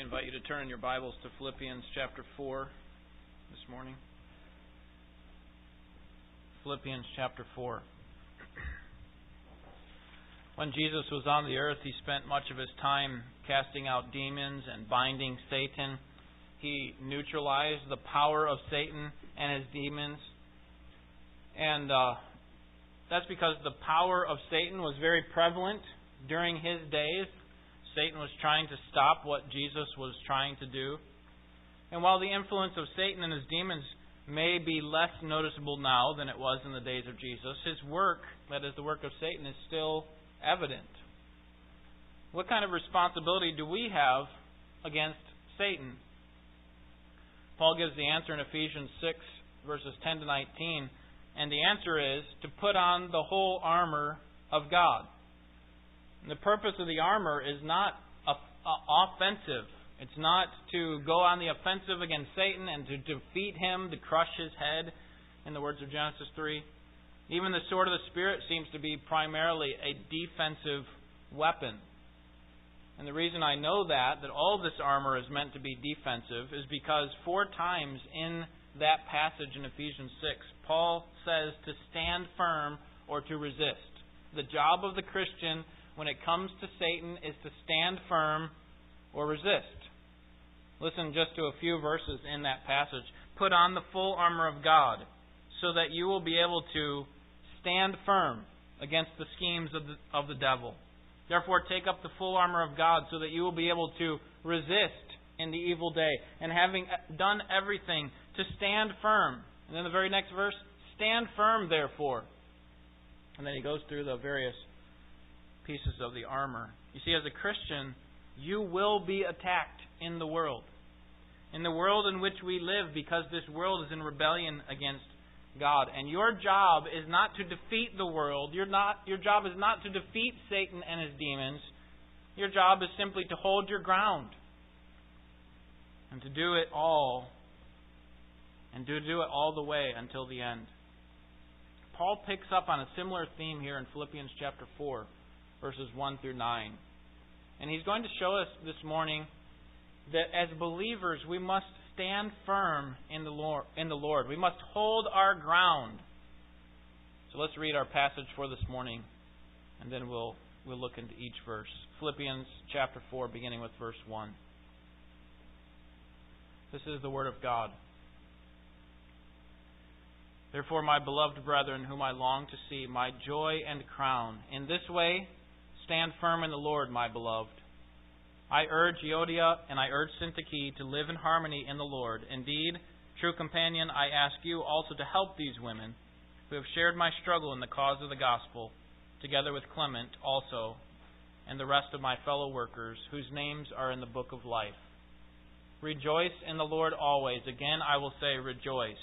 me invite you to turn in your Bibles to Philippians chapter 4 this morning. Philippians chapter 4. When Jesus was on the earth, he spent much of his time casting out demons and binding Satan. He neutralized the power of Satan and his demons. And uh, that's because the power of Satan was very prevalent during his days. Satan was trying to stop what Jesus was trying to do. And while the influence of Satan and his demons may be less noticeable now than it was in the days of Jesus, his work, that is the work of Satan, is still evident. What kind of responsibility do we have against Satan? Paul gives the answer in Ephesians 6, verses 10 to 19. And the answer is to put on the whole armor of God. The purpose of the armor is not offensive. It's not to go on the offensive against Satan and to defeat him, to crush his head, in the words of Genesis 3. Even the sword of the Spirit seems to be primarily a defensive weapon. And the reason I know that, that all this armor is meant to be defensive, is because four times in that passage in Ephesians 6, Paul says to stand firm or to resist. The job of the Christian when it comes to Satan is to stand firm or resist. Listen just to a few verses in that passage. Put on the full armor of God so that you will be able to stand firm against the schemes of the, of the devil. Therefore, take up the full armor of God so that you will be able to resist in the evil day. And having uh, done everything, to stand firm. And then the very next verse, stand firm, therefore. And then he goes through the various pieces of the armor. You see, as a Christian, you will be attacked in the world. In the world in which we live, because this world is in rebellion against God. And your job is not to defeat the world. Your, not, your job is not to defeat Satan and his demons. Your job is simply to hold your ground. And to do it all. And to do it all the way until the end. Paul picks up on a similar theme here in Philippians chapter 4 verses 1 through 9. And he's going to show us this morning that as believers we must stand firm in the Lord, in the Lord. We must hold our ground. So let's read our passage for this morning and then we'll we'll look into each verse. Philippians chapter 4 beginning with verse 1. This is the word of God. Therefore, my beloved brethren, whom I long to see, my joy and crown, in this way Stand firm in the Lord, my beloved. I urge Euodia and I urge Syntyche to live in harmony in the Lord. Indeed, true companion, I ask you also to help these women who have shared my struggle in the cause of the gospel, together with Clement also, and the rest of my fellow workers, whose names are in the book of life. Rejoice in the Lord always. Again, I will say, rejoice.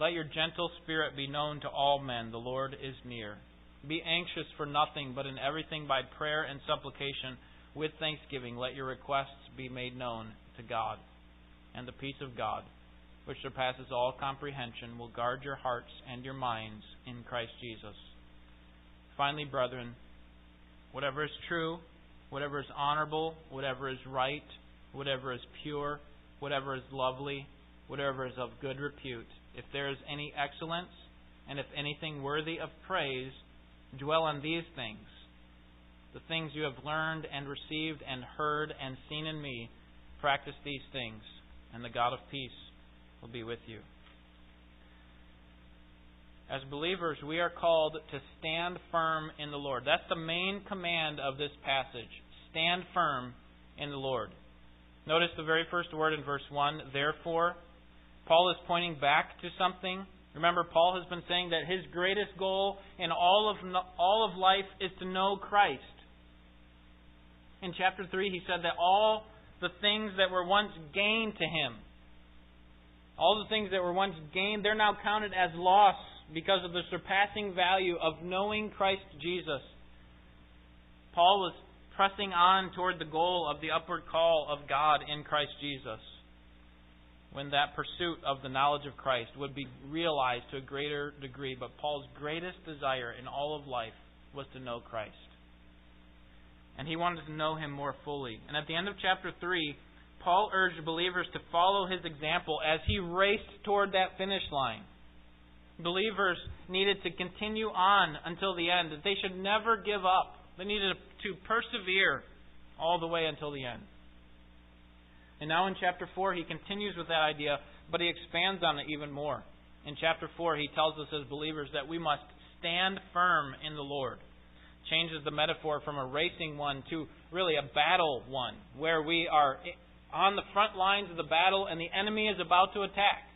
Let your gentle spirit be known to all men. The Lord is near. Be anxious for nothing, but in everything by prayer and supplication with thanksgiving let your requests be made known to God. And the peace of God, which surpasses all comprehension, will guard your hearts and your minds in Christ Jesus. Finally, brethren, whatever is true, whatever is honorable, whatever is right, whatever is pure, whatever is lovely, whatever is of good repute, if there is any excellence, and if anything worthy of praise, Dwell on these things, the things you have learned and received and heard and seen in me. Practice these things, and the God of peace will be with you. As believers, we are called to stand firm in the Lord. That's the main command of this passage. Stand firm in the Lord. Notice the very first word in verse 1, therefore. Paul is pointing back to something Remember, Paul has been saying that his greatest goal in all of, all of life is to know Christ. In chapter 3, he said that all the things that were once gained to him, all the things that were once gained, they're now counted as loss because of the surpassing value of knowing Christ Jesus. Paul was pressing on toward the goal of the upward call of God in Christ Jesus when that pursuit of the knowledge of Christ would be realized to a greater degree. But Paul's greatest desire in all of life was to know Christ. and he wanted to know him more fully. And at the end of chapter 3, Paul urged believers to follow his example as he raced toward that finish line. Believers needed to continue on until the end, that they should never give up. They needed to persevere all the way until the end. And now in chapter 4, he continues with that idea, but he expands on it even more. In chapter 4, he tells us as believers that we must stand firm in the Lord. Changes the metaphor from a racing one to really a battle one, where we are on the front lines of the battle and the enemy is about to attack.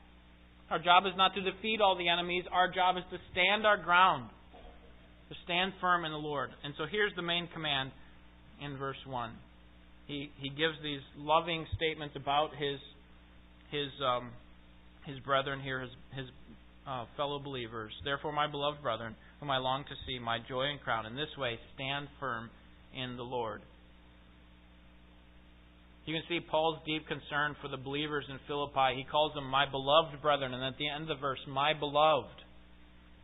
Our job is not to defeat all the enemies, our job is to stand our ground, to stand firm in the Lord. And so here's the main command in verse 1. He, he gives these loving statements about his, his, um, his brethren here, his, his uh, fellow believers. Therefore, my beloved brethren, whom I long to see, my joy and crown, in this way stand firm in the Lord. You can see Paul's deep concern for the believers in Philippi. He calls them my beloved brethren, and at the end of the verse, my beloved,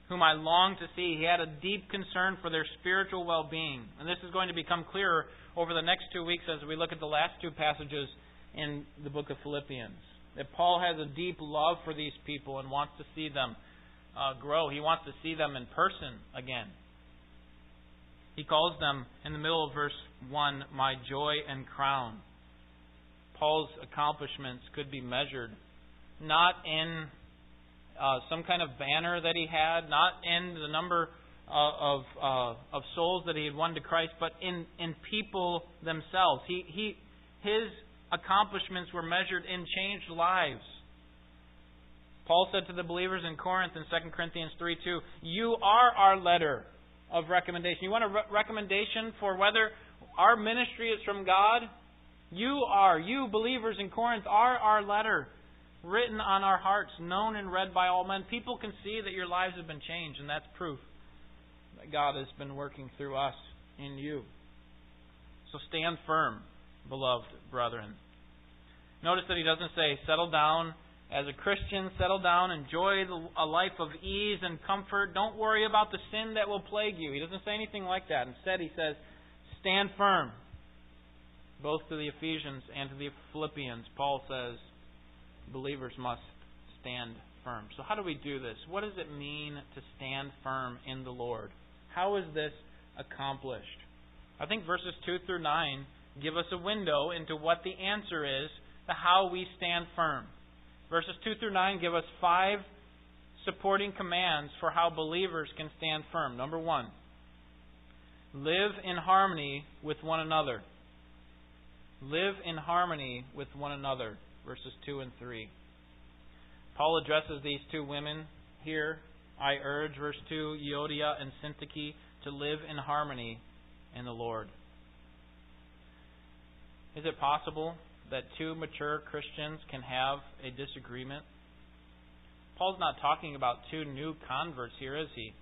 whom I long to see. He had a deep concern for their spiritual well being. And this is going to become clearer over the next two weeks as we look at the last two passages in the book of Philippians. That Paul has a deep love for these people and wants to see them uh, grow. He wants to see them in person again. He calls them, in the middle of verse 1, my joy and crown. Paul's accomplishments could be measured not in uh, some kind of banner that he had, not in the number uh, of uh, of souls that he had won to Christ, but in in people themselves. He he his accomplishments were measured in changed lives. Paul said to the believers in Corinth in 2 Corinthians 3 2, You are our letter of recommendation. You want a re- recommendation for whether our ministry is from God? You are, you believers in Corinth, are our letter written on our hearts, known and read by all men. People can see that your lives have been changed, and that's proof that God has been working through us in you. So stand firm, beloved brethren. Notice that he doesn't say, settle down as a Christian, settle down, enjoy a life of ease and comfort. Don't worry about the sin that will plague you. He doesn't say anything like that. Instead, he says, stand firm both to the Ephesians and to the Philippians, Paul says believers must stand firm. So, how do we do this? What does it mean to stand firm in the Lord? How is this accomplished? I think verses 2 through 9 give us a window into what the answer is to how we stand firm. Verses 2 through 9 give us five supporting commands for how believers can stand firm. Number one, live in harmony with one another. Live in harmony with one another, verses 2 and 3. Paul addresses these two women here. I urge, verse 2, Euodia and Syntyche to live in harmony in the Lord. Is it possible that two mature Christians can have a disagreement? Paul's not talking about two new converts here, is he?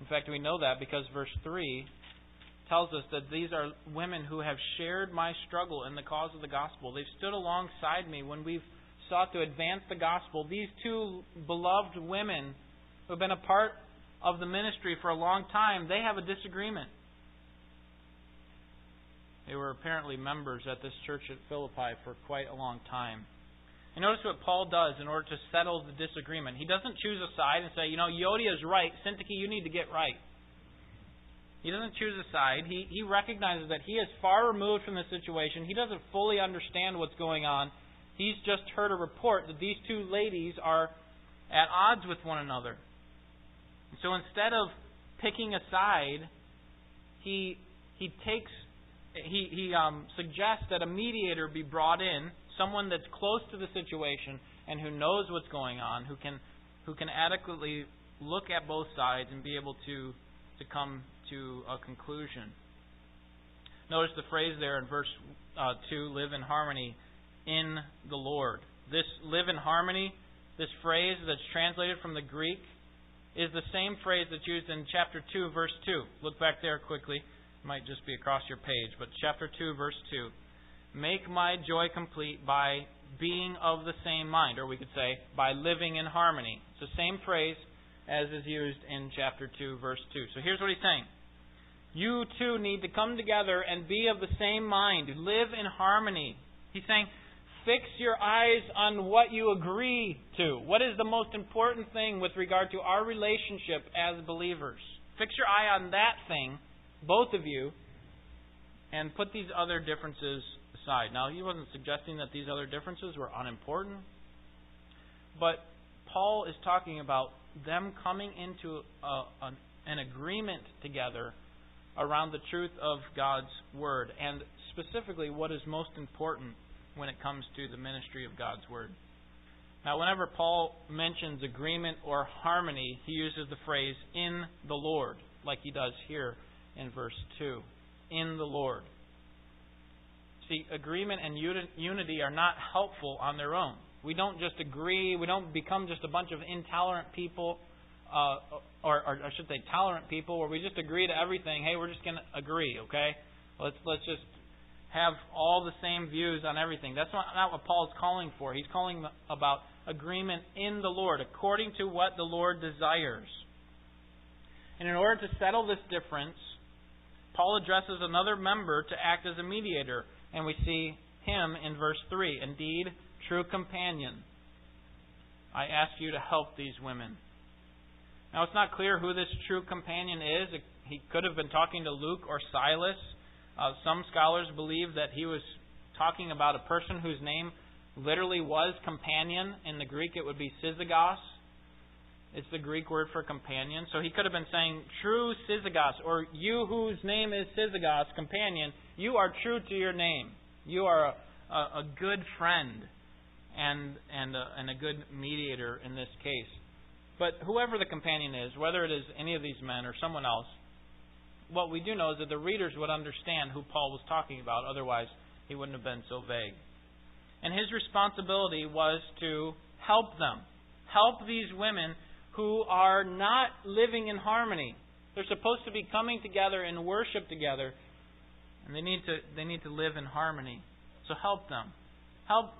In fact, we know that because verse 3 tells us that these are women who have shared my struggle in the cause of the gospel. They've stood alongside me when we've sought to advance the gospel. These two beloved women who have been a part of the ministry for a long time, they have a disagreement. They were apparently members at this church at Philippi for quite a long time. And notice what Paul does in order to settle the disagreement. He doesn't choose a side and say, you know, Euodia is right, Syntyche, you need to get right. He doesn't choose a side. He, he recognizes that he is far removed from the situation. He doesn't fully understand what's going on. He's just heard a report that these two ladies are at odds with one another. So instead of picking a side, he he takes he he um, suggests that a mediator be brought in, someone that's close to the situation and who knows what's going on, who can who can adequately look at both sides and be able to to come to a conclusion. Notice the phrase there in verse uh, 2 live in harmony in the Lord. This live in harmony, this phrase that's translated from the Greek, is the same phrase that's used in chapter 2, verse 2. Look back there quickly. It might just be across your page, but chapter 2, verse 2. Make my joy complete by being of the same mind, or we could say by living in harmony. It's the same phrase as is used in chapter 2, verse 2. So here's what he's saying You too need to come together and be of the same mind, live in harmony. He's saying, fix your eyes on what you agree to. What is the most important thing with regard to our relationship as believers? Fix your eye on that thing, both of you, and put these other differences aside. Now, he wasn't suggesting that these other differences were unimportant, but Paul is talking about them coming into a, an, an agreement together around the truth of God's Word, and specifically what is most important when it comes to the ministry of God's Word. Now, whenever Paul mentions agreement or harmony, he uses the phrase in the Lord, like he does here in verse 2. In the Lord. See, agreement and unity are not helpful on their own. We don't just agree, we don't become just a bunch of intolerant people, uh, or, or I should say tolerant people, where we just agree to everything. Hey, we're just going to agree, okay? Let's, let's just have all the same views on everything. That's not, not what Paul's calling for. He's calling about agreement in the Lord, according to what the Lord desires. And in order to settle this difference, Paul addresses another member to act as a mediator, and we see him in verse 3. Indeed, true companion. I ask you to help these women. Now, it's not clear who this true companion is. He could have been talking to Luke or Silas. Uh, some scholars believe that he was talking about a person whose name literally was companion. In the Greek, it would be syzygos. It's the Greek word for companion. So he could have been saying, True syzygos, or you whose name is syzygos, companion, you are true to your name. You are a, a, a good friend and, and, a, and a good mediator in this case. But whoever the companion is, whether it is any of these men or someone else, what we do know is that the readers would understand who Paul was talking about, otherwise, he wouldn't have been so vague. And his responsibility was to help them. Help these women who are not living in harmony. They're supposed to be coming together in worship together, and they need to they need to live in harmony. So help them. Help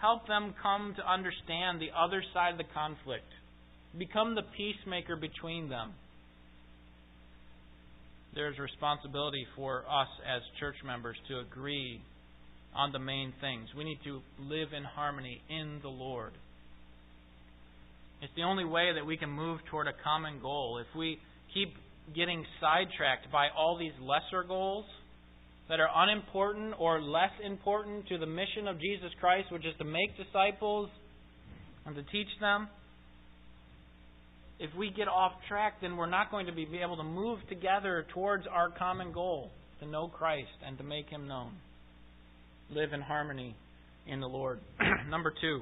help them come to understand the other side of the conflict. Become the peacemaker between them there's responsibility for us as church members to agree on the main things. We need to live in harmony in the Lord. It's the only way that we can move toward a common goal. If we keep getting sidetracked by all these lesser goals that are unimportant or less important to the mission of Jesus Christ, which is to make disciples and to teach them, if we get off track, then we're not going to be able to move together towards our common goal to know Christ and to make Him known. Live in harmony in the Lord. Number two,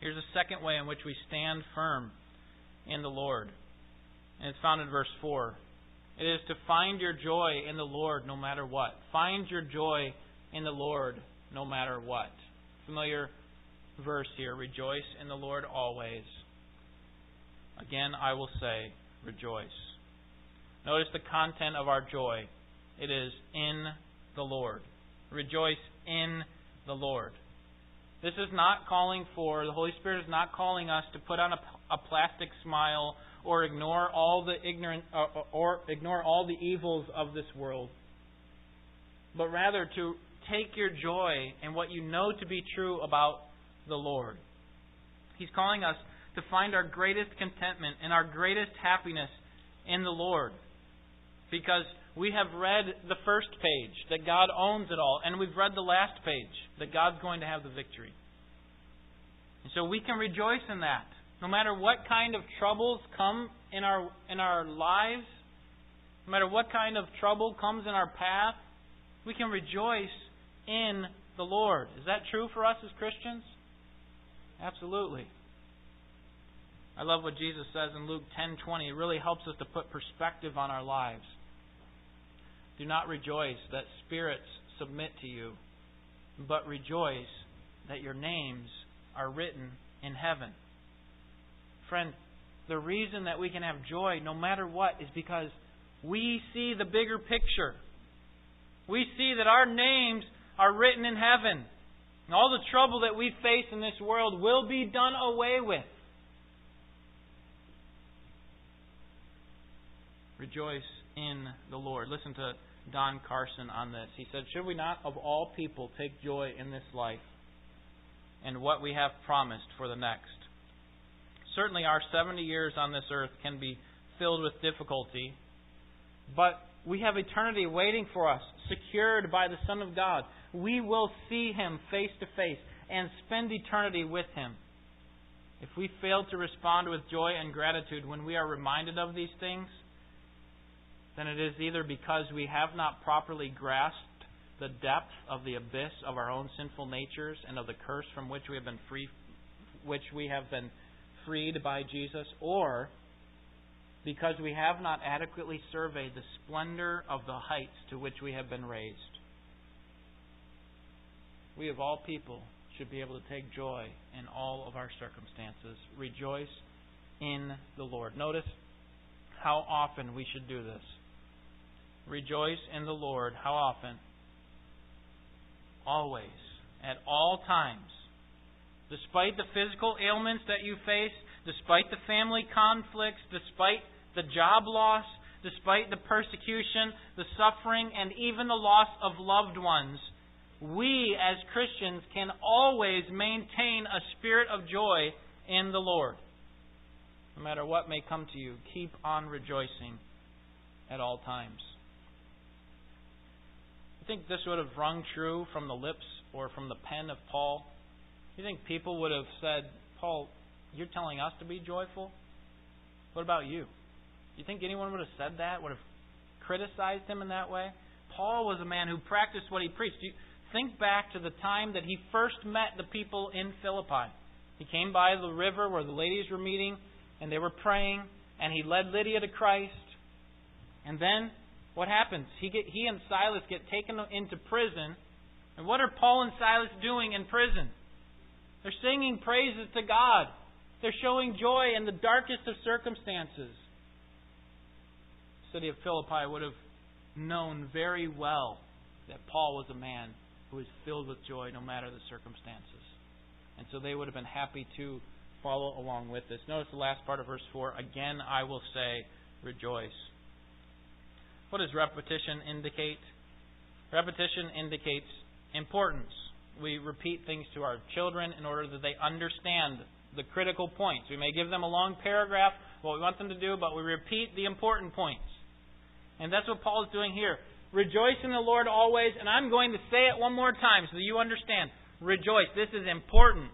here's a second way in which we stand firm in the Lord. And it's found in verse 4. It is to find your joy in the Lord no matter what. Find your joy in the Lord no matter what. Familiar verse here. Rejoice in the Lord always. Again, I will say, rejoice. Notice the content of our joy. It is in the Lord. Rejoice in the Lord. This is not calling for, the Holy Spirit is not calling us to put on a, a plastic smile or ignore all the ignorant or, uh, or ignore all the evils of this world. But rather to take your joy in what you know to be true about the Lord. He's calling us to find our greatest contentment and our greatest happiness in the Lord. Because we have read the first page, that God owns it all, and we've read the last page, that God's going to have the victory. And so we can rejoice in that. No matter what kind of troubles come in our in our lives, no matter what kind of trouble comes in our path, we can rejoice in the Lord. Is that true for us as Christians? Absolutely. I love what Jesus says in Luke 10:20. It really helps us to put perspective on our lives. Do not rejoice that spirits submit to you, but rejoice that your names are written in heaven. Friend, the reason that we can have joy no matter what is because we see the bigger picture. We see that our names are written in heaven. And all the trouble that we face in this world will be done away with. Rejoice in the Lord. Listen to Don Carson on this. He said, Should we not, of all people, take joy in this life and what we have promised for the next? Certainly, our 70 years on this earth can be filled with difficulty, but we have eternity waiting for us, secured by the Son of God. We will see Him face to face and spend eternity with Him. If we fail to respond with joy and gratitude when we are reminded of these things, then it is either because we have not properly grasped the depth of the abyss of our own sinful natures and of the curse from which we have been free which we have been freed by Jesus or because we have not adequately surveyed the splendor of the heights to which we have been raised. We of all people should be able to take joy in all of our circumstances. Rejoice in the Lord. Notice how often we should do this. Rejoice in the Lord. How often? Always. At all times. Despite the physical ailments that you face, despite the family conflicts, despite the job loss, despite the persecution, the suffering, and even the loss of loved ones, we as Christians can always maintain a spirit of joy in the Lord. No matter what may come to you, keep on rejoicing at all times think this would have rung true from the lips or from the pen of Paul? You think people would have said, Paul, you're telling us to be joyful? What about you? You think anyone would have said that? Would have criticized him in that way? Paul was a man who practiced what he preached. You think back to the time that he first met the people in Philippi. He came by the river where the ladies were meeting and they were praying, and he led Lydia to Christ. And then what happens? He, get, he and Silas get taken into prison. And what are Paul and Silas doing in prison? They're singing praises to God. They're showing joy in the darkest of circumstances. The city of Philippi would have known very well that Paul was a man who was filled with joy no matter the circumstances. And so they would have been happy to follow along with this. Notice the last part of verse 4 Again, I will say, rejoice. What does repetition indicate? Repetition indicates importance. We repeat things to our children in order that they understand the critical points. We may give them a long paragraph, what we want them to do, but we repeat the important points. And that's what Paul is doing here. Rejoice in the Lord always, and I'm going to say it one more time so that you understand. Rejoice. This is important.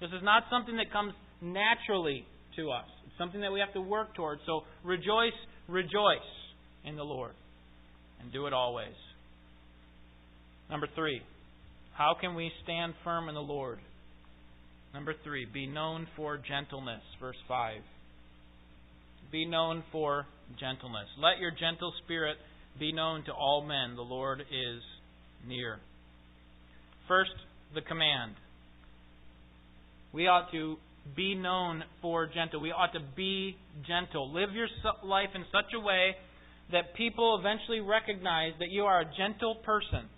This is not something that comes naturally to us. It's something that we have to work towards. So rejoice, rejoice in the Lord and do it always. Number three, how can we stand firm in the Lord? Number three, be known for gentleness. Verse 5. Be known for gentleness. Let your gentle spirit be known to all men. The Lord is near. First, the command. We ought to be known for gentle. We ought to be gentle. Live your life in such a way that people eventually recognize that you are a gentle person.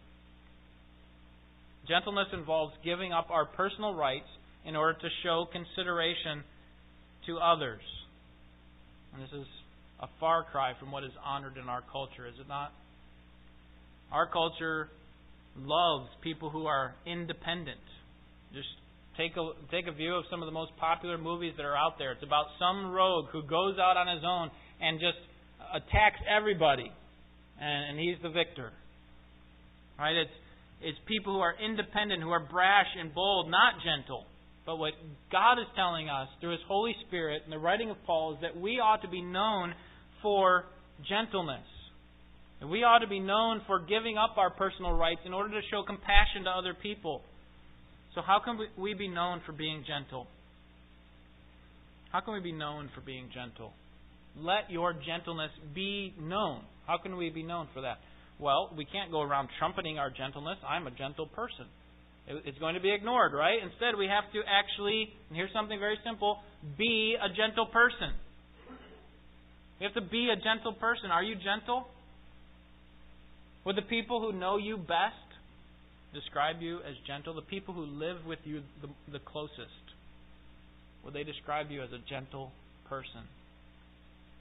Gentleness involves giving up our personal rights in order to show consideration to others. And this is a far cry from what is honored in our culture, is it not? Our culture loves people who are independent. Just take a take a view of some of the most popular movies that are out there. It's about some rogue who goes out on his own and just attacks everybody, and, and he's the victor. Right? It's it's people who are independent, who are brash and bold, not gentle. But what God is telling us through His Holy Spirit and the writing of Paul is that we ought to be known for gentleness. And we ought to be known for giving up our personal rights in order to show compassion to other people. So, how can we be known for being gentle? How can we be known for being gentle? Let your gentleness be known. How can we be known for that? Well, we can't go around trumpeting our gentleness. I'm a gentle person. It's going to be ignored, right? Instead, we have to actually, and here's something very simple be a gentle person. We have to be a gentle person. Are you gentle? Would the people who know you best describe you as gentle? The people who live with you the, the closest, would they describe you as a gentle person?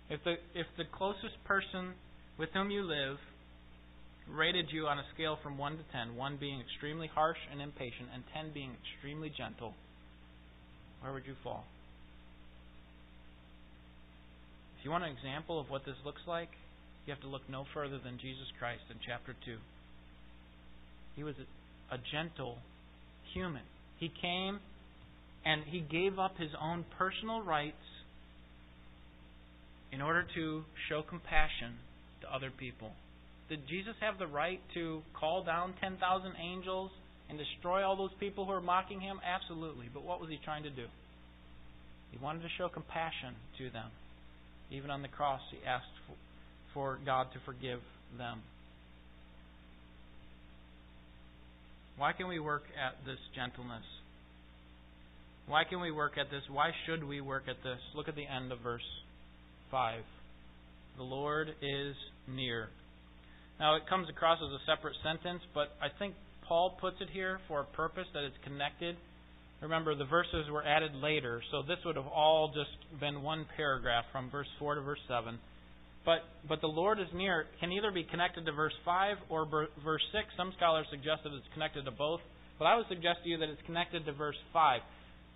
If the if the closest person with whom you live rated you on a scale from 1 to 10, 1 being extremely harsh and impatient, and 10 being extremely gentle, where would you fall? If you want an example of what this looks like, you have to look no further than Jesus Christ in chapter 2. He was a, a gentle human. He came and he gave up his own personal rights in order to show compassion to other people. Did Jesus have the right to call down 10,000 angels and destroy all those people who are mocking him? Absolutely. But what was he trying to do? He wanted to show compassion to them. Even on the cross, he asked for God to forgive them. Why can we work at this gentleness? Why can we work at this? Why should we work at this? Look at the end of verse 5. The Lord is near. Now, it comes across as a separate sentence, but I think Paul puts it here for a purpose that it's connected. Remember, the verses were added later, so this would have all just been one paragraph from verse 4 to verse 7. But, but the Lord is near can either be connected to verse 5 or verse 6. Some scholars suggest that it's connected to both, but I would suggest to you that it's connected to verse 5.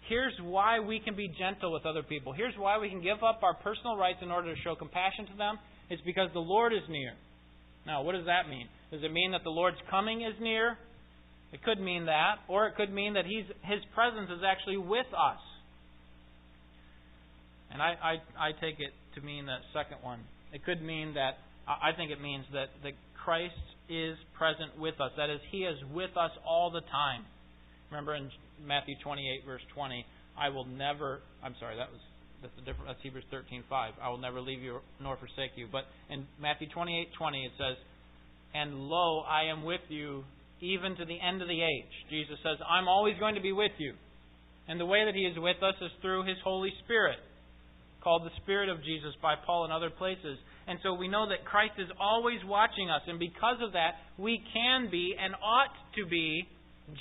Here's why we can be gentle with other people. Here's why we can give up our personal rights in order to show compassion to them. It's because the Lord is near. Now, what does that mean? Does it mean that the Lord's coming is near? It could mean that, or it could mean that he's, His presence is actually with us. And I, I, I take it to mean that second one. It could mean that, I think it means that, that Christ is present with us. That is, He is with us all the time. Remember in Matthew 28, verse 20, I will never, I'm sorry, that was that's a different. That's Hebrews thirteen five. I will never leave you nor forsake you. But in Matthew twenty eight twenty it says, "And lo, I am with you even to the end of the age." Jesus says, "I'm always going to be with you." And the way that He is with us is through His Holy Spirit, called the Spirit of Jesus by Paul in other places. And so we know that Christ is always watching us, and because of that, we can be and ought to be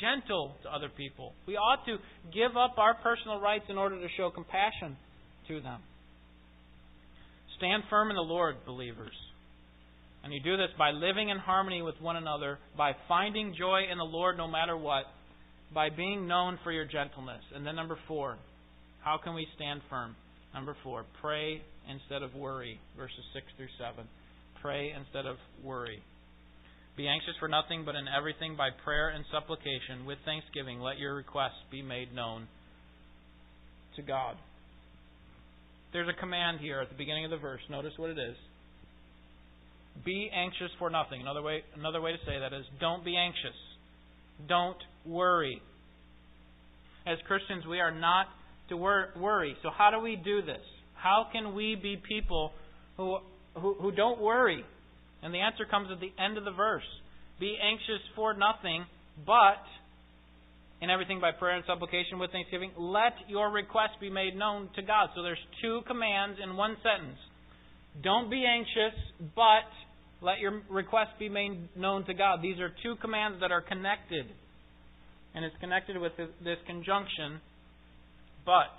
gentle to other people. We ought to give up our personal rights in order to show compassion to them. Stand firm in the Lord, believers. And you do this by living in harmony with one another, by finding joy in the Lord no matter what, by being known for your gentleness. And then, number four, how can we stand firm? Number four, pray instead of worry. Verses 6 through 7. Pray instead of worry. Be anxious for nothing, but in everything by prayer and supplication, with thanksgiving, let your requests be made known to God. There's a command here at the beginning of the verse. Notice what it is. Be anxious for nothing. Another way, another way to say that is don't be anxious. Don't worry. As Christians, we are not to wor- worry. So, how do we do this? How can we be people who, who, who don't worry? And the answer comes at the end of the verse. Be anxious for nothing, but in everything by prayer and supplication with thanksgiving, let your request be made known to God. So there's two commands in one sentence. Don't be anxious, but let your request be made known to God. These are two commands that are connected. And it's connected with this conjunction, but.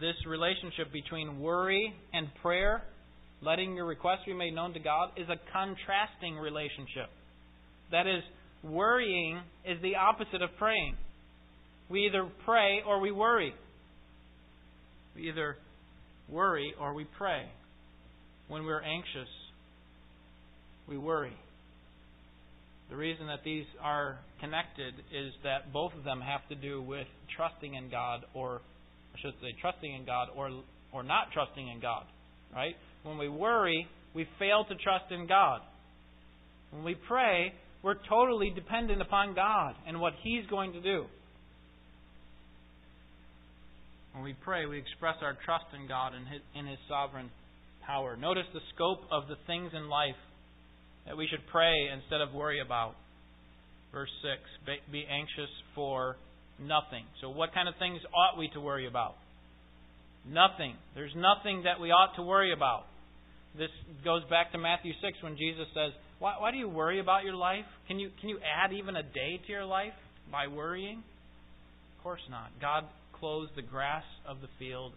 This relationship between worry and prayer, letting your request be made known to God, is a contrasting relationship. That is, Worrying is the opposite of praying. We either pray or we worry. We either worry or we pray. When we're anxious, we worry. The reason that these are connected is that both of them have to do with trusting in God, or I should say, trusting in God, or or not trusting in God. Right? When we worry, we fail to trust in God. When we pray, we're totally dependent upon God and what He's going to do. When we pray, we express our trust in God and His, in His sovereign power. Notice the scope of the things in life that we should pray instead of worry about. Verse 6 Be anxious for nothing. So, what kind of things ought we to worry about? Nothing. There's nothing that we ought to worry about. This goes back to Matthew 6 when Jesus says, why, why do you worry about your life? Can you, can you add even a day to your life by worrying? Of course not. God clothes the grass of the field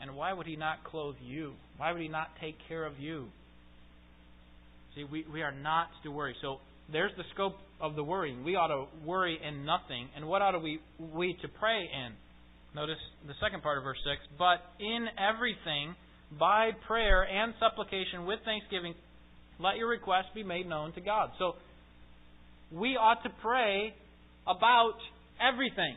And why would He not clothe you? Why would He not take care of you? See, we, we are not to worry. So there's the scope of the worrying. We ought to worry in nothing. And what ought we, we to pray in? Notice the second part of verse 6. But in everything, by prayer and supplication with thanksgiving, let your requests be made known to God. So we ought to pray about everything.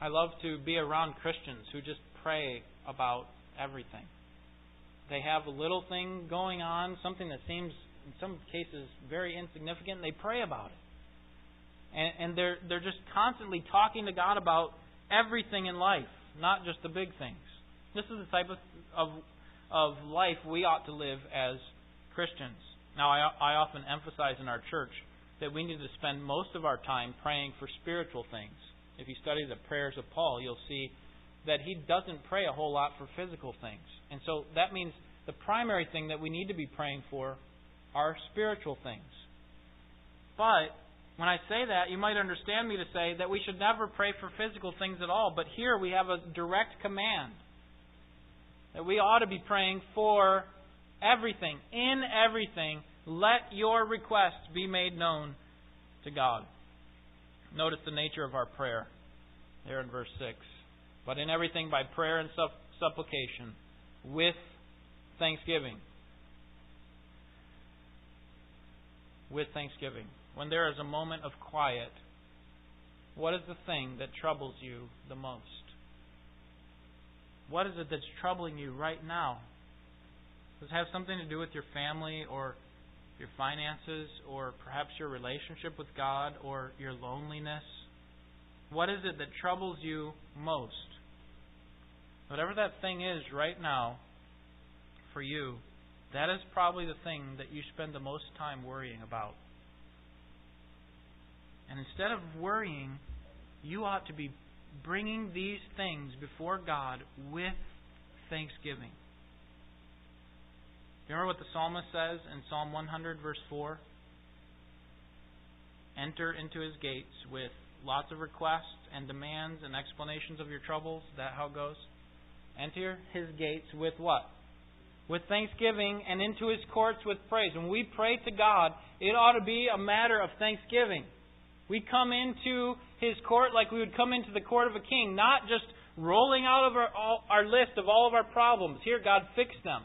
I love to be around Christians who just pray about everything. They have a little thing going on, something that seems, in some cases, very insignificant, they pray about it. And, and they're, they're just constantly talking to God about everything in life, not just the big things. This is the type of, of, of life we ought to live as Christians. Now, I, I often emphasize in our church that we need to spend most of our time praying for spiritual things. If you study the prayers of Paul, you'll see that he doesn't pray a whole lot for physical things. And so that means the primary thing that we need to be praying for are spiritual things. But when I say that, you might understand me to say that we should never pray for physical things at all. But here we have a direct command that we ought to be praying for everything. In everything, let your requests be made known to God. Notice the nature of our prayer there in verse 6. But in everything by prayer and supplication with thanksgiving. With thanksgiving. When there is a moment of quiet, what is the thing that troubles you the most? What is it that's troubling you right now? Does it have something to do with your family or your finances or perhaps your relationship with God or your loneliness? What is it that troubles you most? Whatever that thing is right now for you, that is probably the thing that you spend the most time worrying about. And instead of worrying, you ought to be bringing these things before God with thanksgiving. Remember what the psalmist says in Psalm 100, verse 4? Enter into his gates with lots of requests and demands and explanations of your troubles. That how it goes? Enter his gates with what? With thanksgiving and into his courts with praise. When we pray to God, it ought to be a matter of thanksgiving. We come into his court like we would come into the court of a king, not just rolling out of our, all, our list of all of our problems. Here, God fixed them.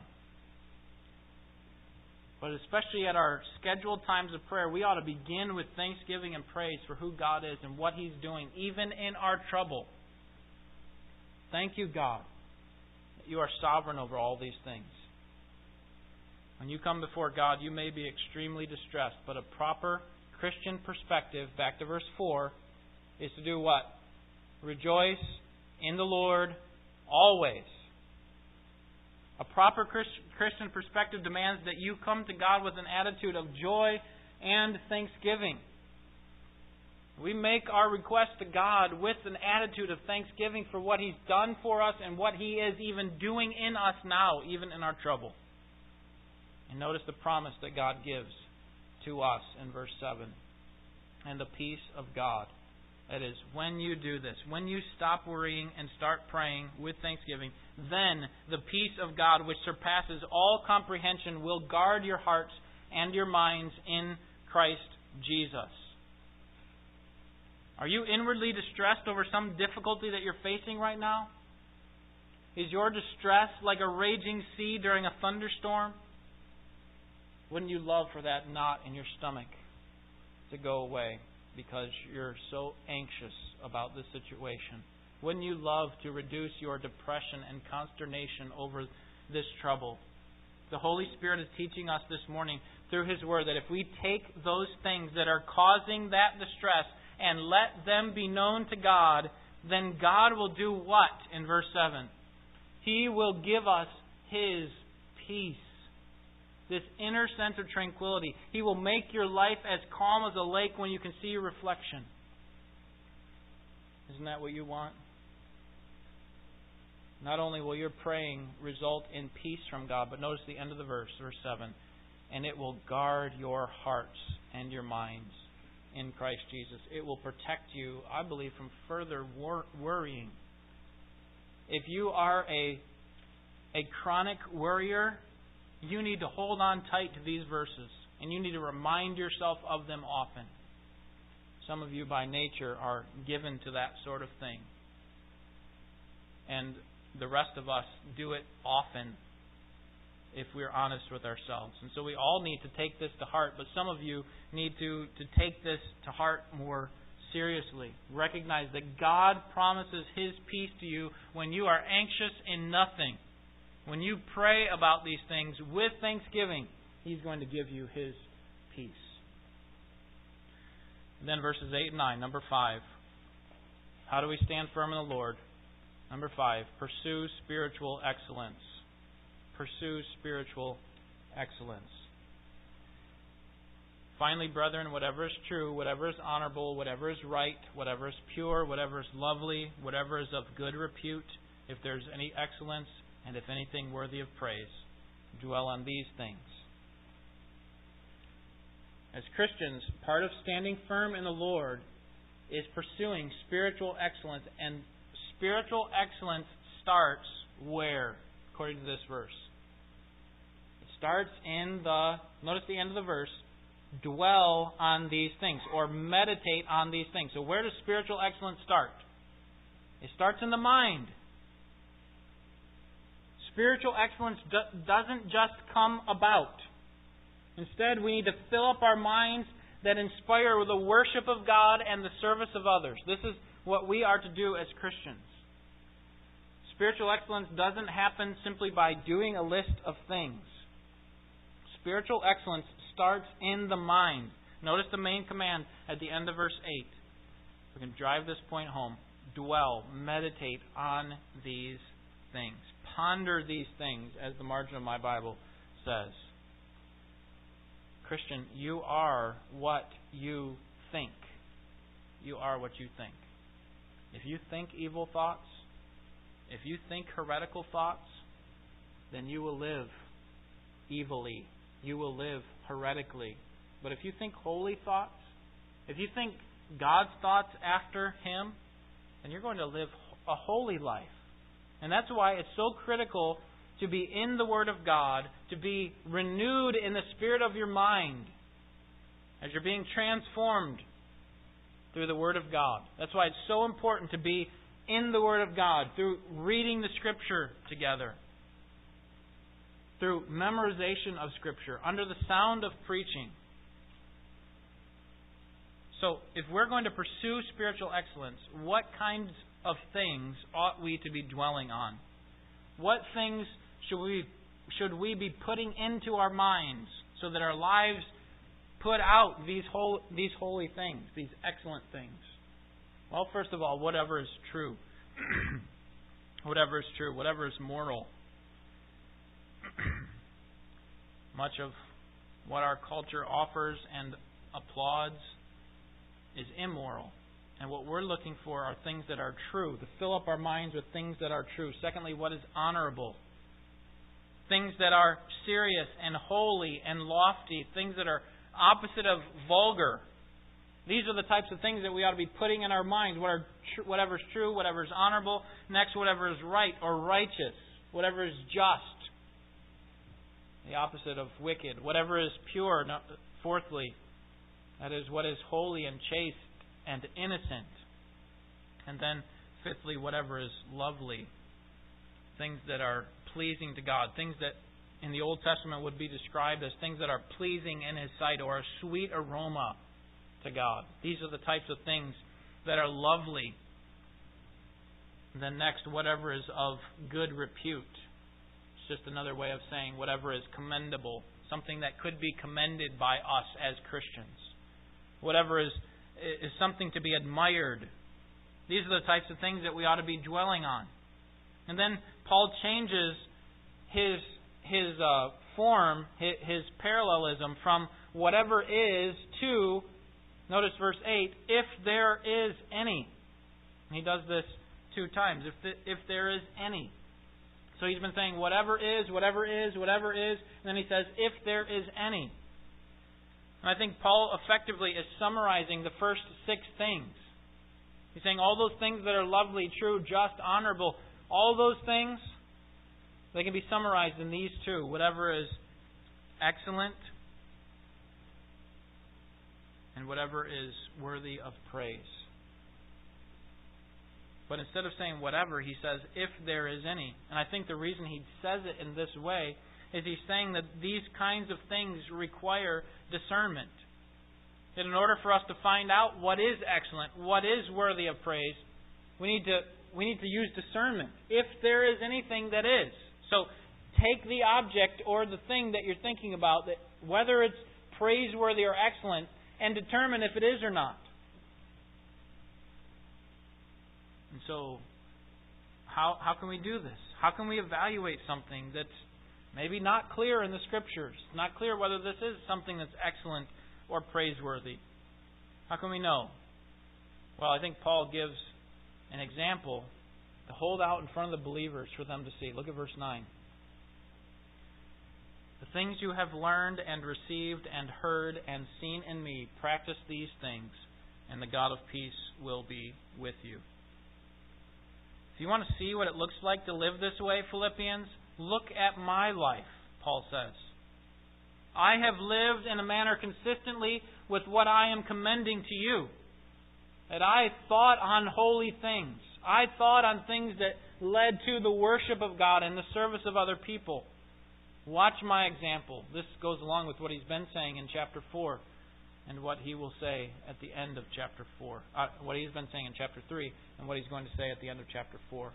But especially at our scheduled times of prayer, we ought to begin with thanksgiving and praise for who God is and what He's doing, even in our trouble. Thank you, God, that you are sovereign over all these things. When you come before God, you may be extremely distressed, but a proper Christian perspective, back to verse 4, is to do what? Rejoice in the Lord always. A proper Christian perspective demands that you come to God with an attitude of joy and thanksgiving. We make our request to God with an attitude of thanksgiving for what He's done for us and what He is even doing in us now, even in our trouble. And notice the promise that God gives to us in verse 7 and the peace of God that is, when you do this, when you stop worrying and start praying with thanksgiving, then the peace of God, which surpasses all comprehension, will guard your hearts and your minds in Christ Jesus. Are you inwardly distressed over some difficulty that you're facing right now? Is your distress like a raging sea during a thunderstorm? Wouldn't you love for that knot in your stomach to go away? Because you're so anxious about the situation? Wouldn't you love to reduce your depression and consternation over this trouble? The Holy Spirit is teaching us this morning through His Word that if we take those things that are causing that distress and let them be known to God, then God will do what in verse 7? He will give us His peace this inner sense of tranquility. He will make your life as calm as a lake when you can see your reflection. Isn't that what you want? Not only will your praying result in peace from God, but notice the end of the verse, verse 7 and it will guard your hearts and your minds in Christ Jesus. It will protect you, I believe, from further wor- worrying. if you are a a chronic worrier, you need to hold on tight to these verses and you need to remind yourself of them often. Some of you by nature are given to that sort of thing. And the rest of us do it often if we're honest with ourselves. And so we all need to take this to heart, but some of you need to, to take this to heart more seriously. Recognize that God promises His peace to you when you are anxious in nothing. When you pray about these things with thanksgiving, He's going to give you His peace. And then verses 8 and 9. Number 5. How do we stand firm in the Lord? Number 5. Pursue spiritual excellence. Pursue spiritual excellence. Finally, brethren, whatever is true, whatever is honorable, whatever is right, whatever is pure, whatever is lovely, whatever is of good repute, if there is any excellence, and if anything worthy of praise, dwell on these things. As Christians, part of standing firm in the Lord is pursuing spiritual excellence, and spiritual excellence starts where? According to this verse. It starts in the, notice the end of the verse, dwell on these things or meditate on these things. So, where does spiritual excellence start? It starts in the mind. Spiritual excellence do- doesn't just come about. Instead, we need to fill up our minds that inspire the worship of God and the service of others. This is what we are to do as Christians. Spiritual excellence doesn't happen simply by doing a list of things. Spiritual excellence starts in the mind. Notice the main command at the end of verse 8. We can drive this point home. Dwell, meditate on these things. Ponder these things, as the margin of my Bible says. Christian, you are what you think. You are what you think. If you think evil thoughts, if you think heretical thoughts, then you will live evilly. You will live heretically. But if you think holy thoughts, if you think God's thoughts after Him, then you're going to live a holy life. And that's why it's so critical to be in the Word of God, to be renewed in the spirit of your mind as you're being transformed through the Word of God. That's why it's so important to be in the Word of God through reading the Scripture together through memorization of Scripture, under the sound of preaching. So, if we're going to pursue spiritual excellence, what kinds of things ought we to be dwelling on? What things should we should we be putting into our minds so that our lives put out these whole, these holy things, these excellent things? Well, first of all, whatever is true. whatever is true, whatever is moral, Much of what our culture offers and applauds is immoral. And what we're looking for are things that are true, to fill up our minds with things that are true. Secondly, what is honorable? Things that are serious and holy and lofty, things that are opposite of vulgar. These are the types of things that we ought to be putting in our minds. What are tr- whatever is true, whatever is honorable. Next, whatever is right or righteous, whatever is just, the opposite of wicked. Whatever is pure, fourthly, that is what is holy and chaste and innocent. And then, fifthly, whatever is lovely. Things that are pleasing to God. Things that in the Old Testament would be described as things that are pleasing in His sight or a sweet aroma to God. These are the types of things that are lovely. then, next, whatever is of good repute It's just another way of saying whatever is commendable, something that could be commended by us as Christians. Whatever is, is something to be admired. These are the types of things that we ought to be dwelling on. And then Paul changes his, his uh, form, his, his parallelism from whatever is to, notice verse 8, if there is any. And he does this two times. If, the, if there is any. So he's been saying, whatever is, whatever is, whatever is. And then he says, if there is any. And I think Paul effectively is summarizing the first six things. He's saying all those things that are lovely, true, just, honorable, All those things, they can be summarized in these two. Whatever is excellent and whatever is worthy of praise. But instead of saying whatever, he says, if there is any. And I think the reason he says it in this way is he's saying that these kinds of things require discernment. That in order for us to find out what is excellent, what is worthy of praise, we need to we need to use discernment. If there is anything that is. So take the object or the thing that you're thinking about, that whether it's praiseworthy or excellent, and determine if it is or not. And so, how, how can we do this? How can we evaluate something that's maybe not clear in the Scriptures? Not clear whether this is something that's excellent or praiseworthy. How can we know? Well, I think Paul gives an example to hold out in front of the believers for them to see. Look at verse 9. The things you have learned and received and heard and seen in me, practice these things, and the God of peace will be with you. If you want to see what it looks like to live this way, Philippians, look at my life, Paul says. I have lived in a manner consistently with what I am commending to you. That I thought on holy things. I thought on things that led to the worship of God and the service of other people. Watch my example. This goes along with what he's been saying in chapter 4 and what he will say at the end of chapter 4. Uh, what he's been saying in chapter 3 and what he's going to say at the end of chapter 4.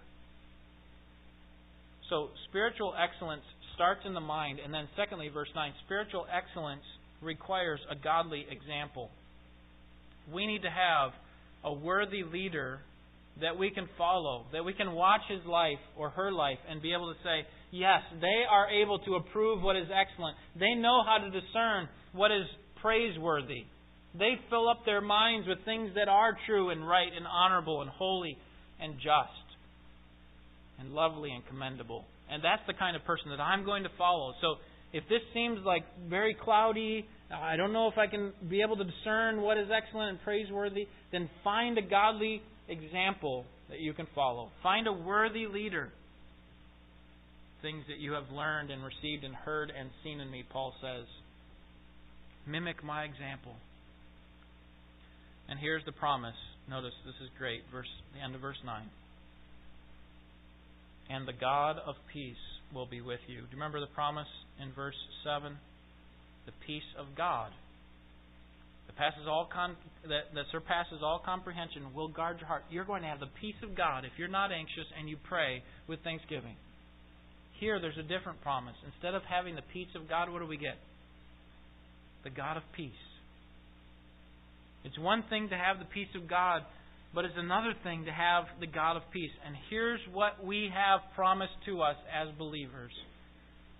So, spiritual excellence starts in the mind. And then, secondly, verse 9 spiritual excellence requires a godly example. We need to have a worthy leader that we can follow, that we can watch his life or her life and be able to say, yes, they are able to approve what is excellent. They know how to discern what is praiseworthy. They fill up their minds with things that are true and right and honorable and holy and just and lovely and commendable. And that's the kind of person that I'm going to follow. So if this seems like very cloudy, I don't know if I can be able to discern what is excellent and praiseworthy, then find a godly example that you can follow. Find a worthy leader. Things that you have learned and received and heard and seen in me, Paul says. Mimic my example. And here's the promise. Notice this is great. Verse the end of verse nine. And the God of peace will be with you. Do you remember the promise in verse seven? The peace of God that passes all con- that, that surpasses all comprehension will guard your heart. You're going to have the peace of God if you're not anxious and you pray with thanksgiving. Here, there's a different promise. Instead of having the peace of God, what do we get? The God of peace. It's one thing to have the peace of God, but it's another thing to have the God of peace. And here's what we have promised to us as believers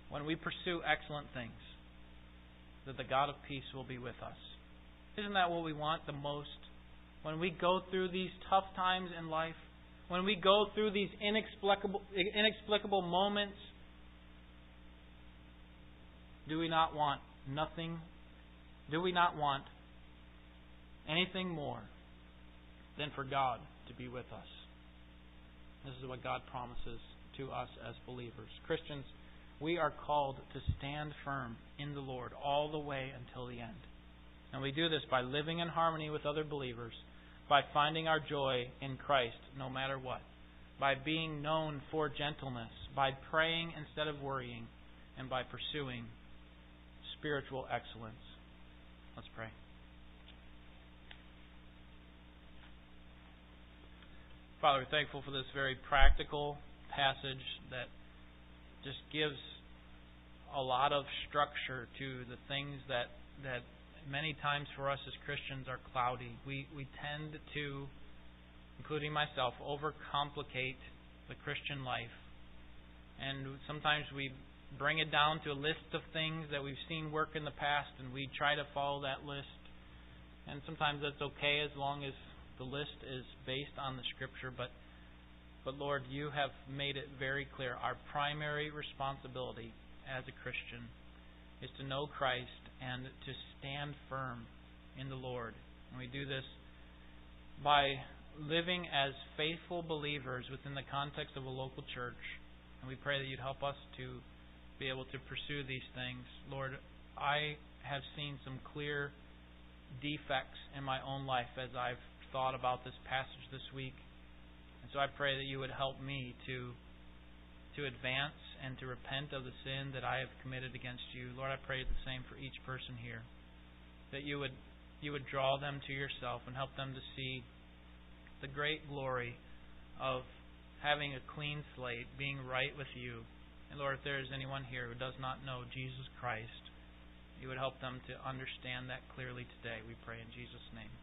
when we pursue excellent things that the God of peace will be with us. Isn't that what we want the most? When we go through these tough times in life, when we go through these inexplicable, inexplicable moments, do we not want nothing? Do we not want anything more than for God to be with us? This is what God promises to us as believers. Christians, we are called to stand firm in the Lord all the way until the end. And we do this by living in harmony with other believers, by finding our joy in Christ no matter what, by being known for gentleness, by praying instead of worrying, and by pursuing spiritual excellence. Let's pray. Father, we're thankful for this very practical passage that just gives a lot of structure to the things that that many times for us as Christians are cloudy. We we tend to, including myself, overcomplicate the Christian life. And sometimes we bring it down to a list of things that we've seen work in the past and we try to follow that list. And sometimes that's okay as long as the list is based on the scripture, but but Lord, you have made it very clear our primary responsibility as a Christian is to know Christ and to stand firm in the Lord. And we do this by living as faithful believers within the context of a local church. And we pray that you'd help us to be able to pursue these things. Lord, I have seen some clear defects in my own life as I've thought about this passage this week. And so I pray that you would help me to to advance and to repent of the sin that I have committed against you. Lord, I pray the same for each person here. That you would you would draw them to yourself and help them to see the great glory of having a clean slate, being right with you. And Lord, if there is anyone here who does not know Jesus Christ, you would help them to understand that clearly today. We pray in Jesus' name.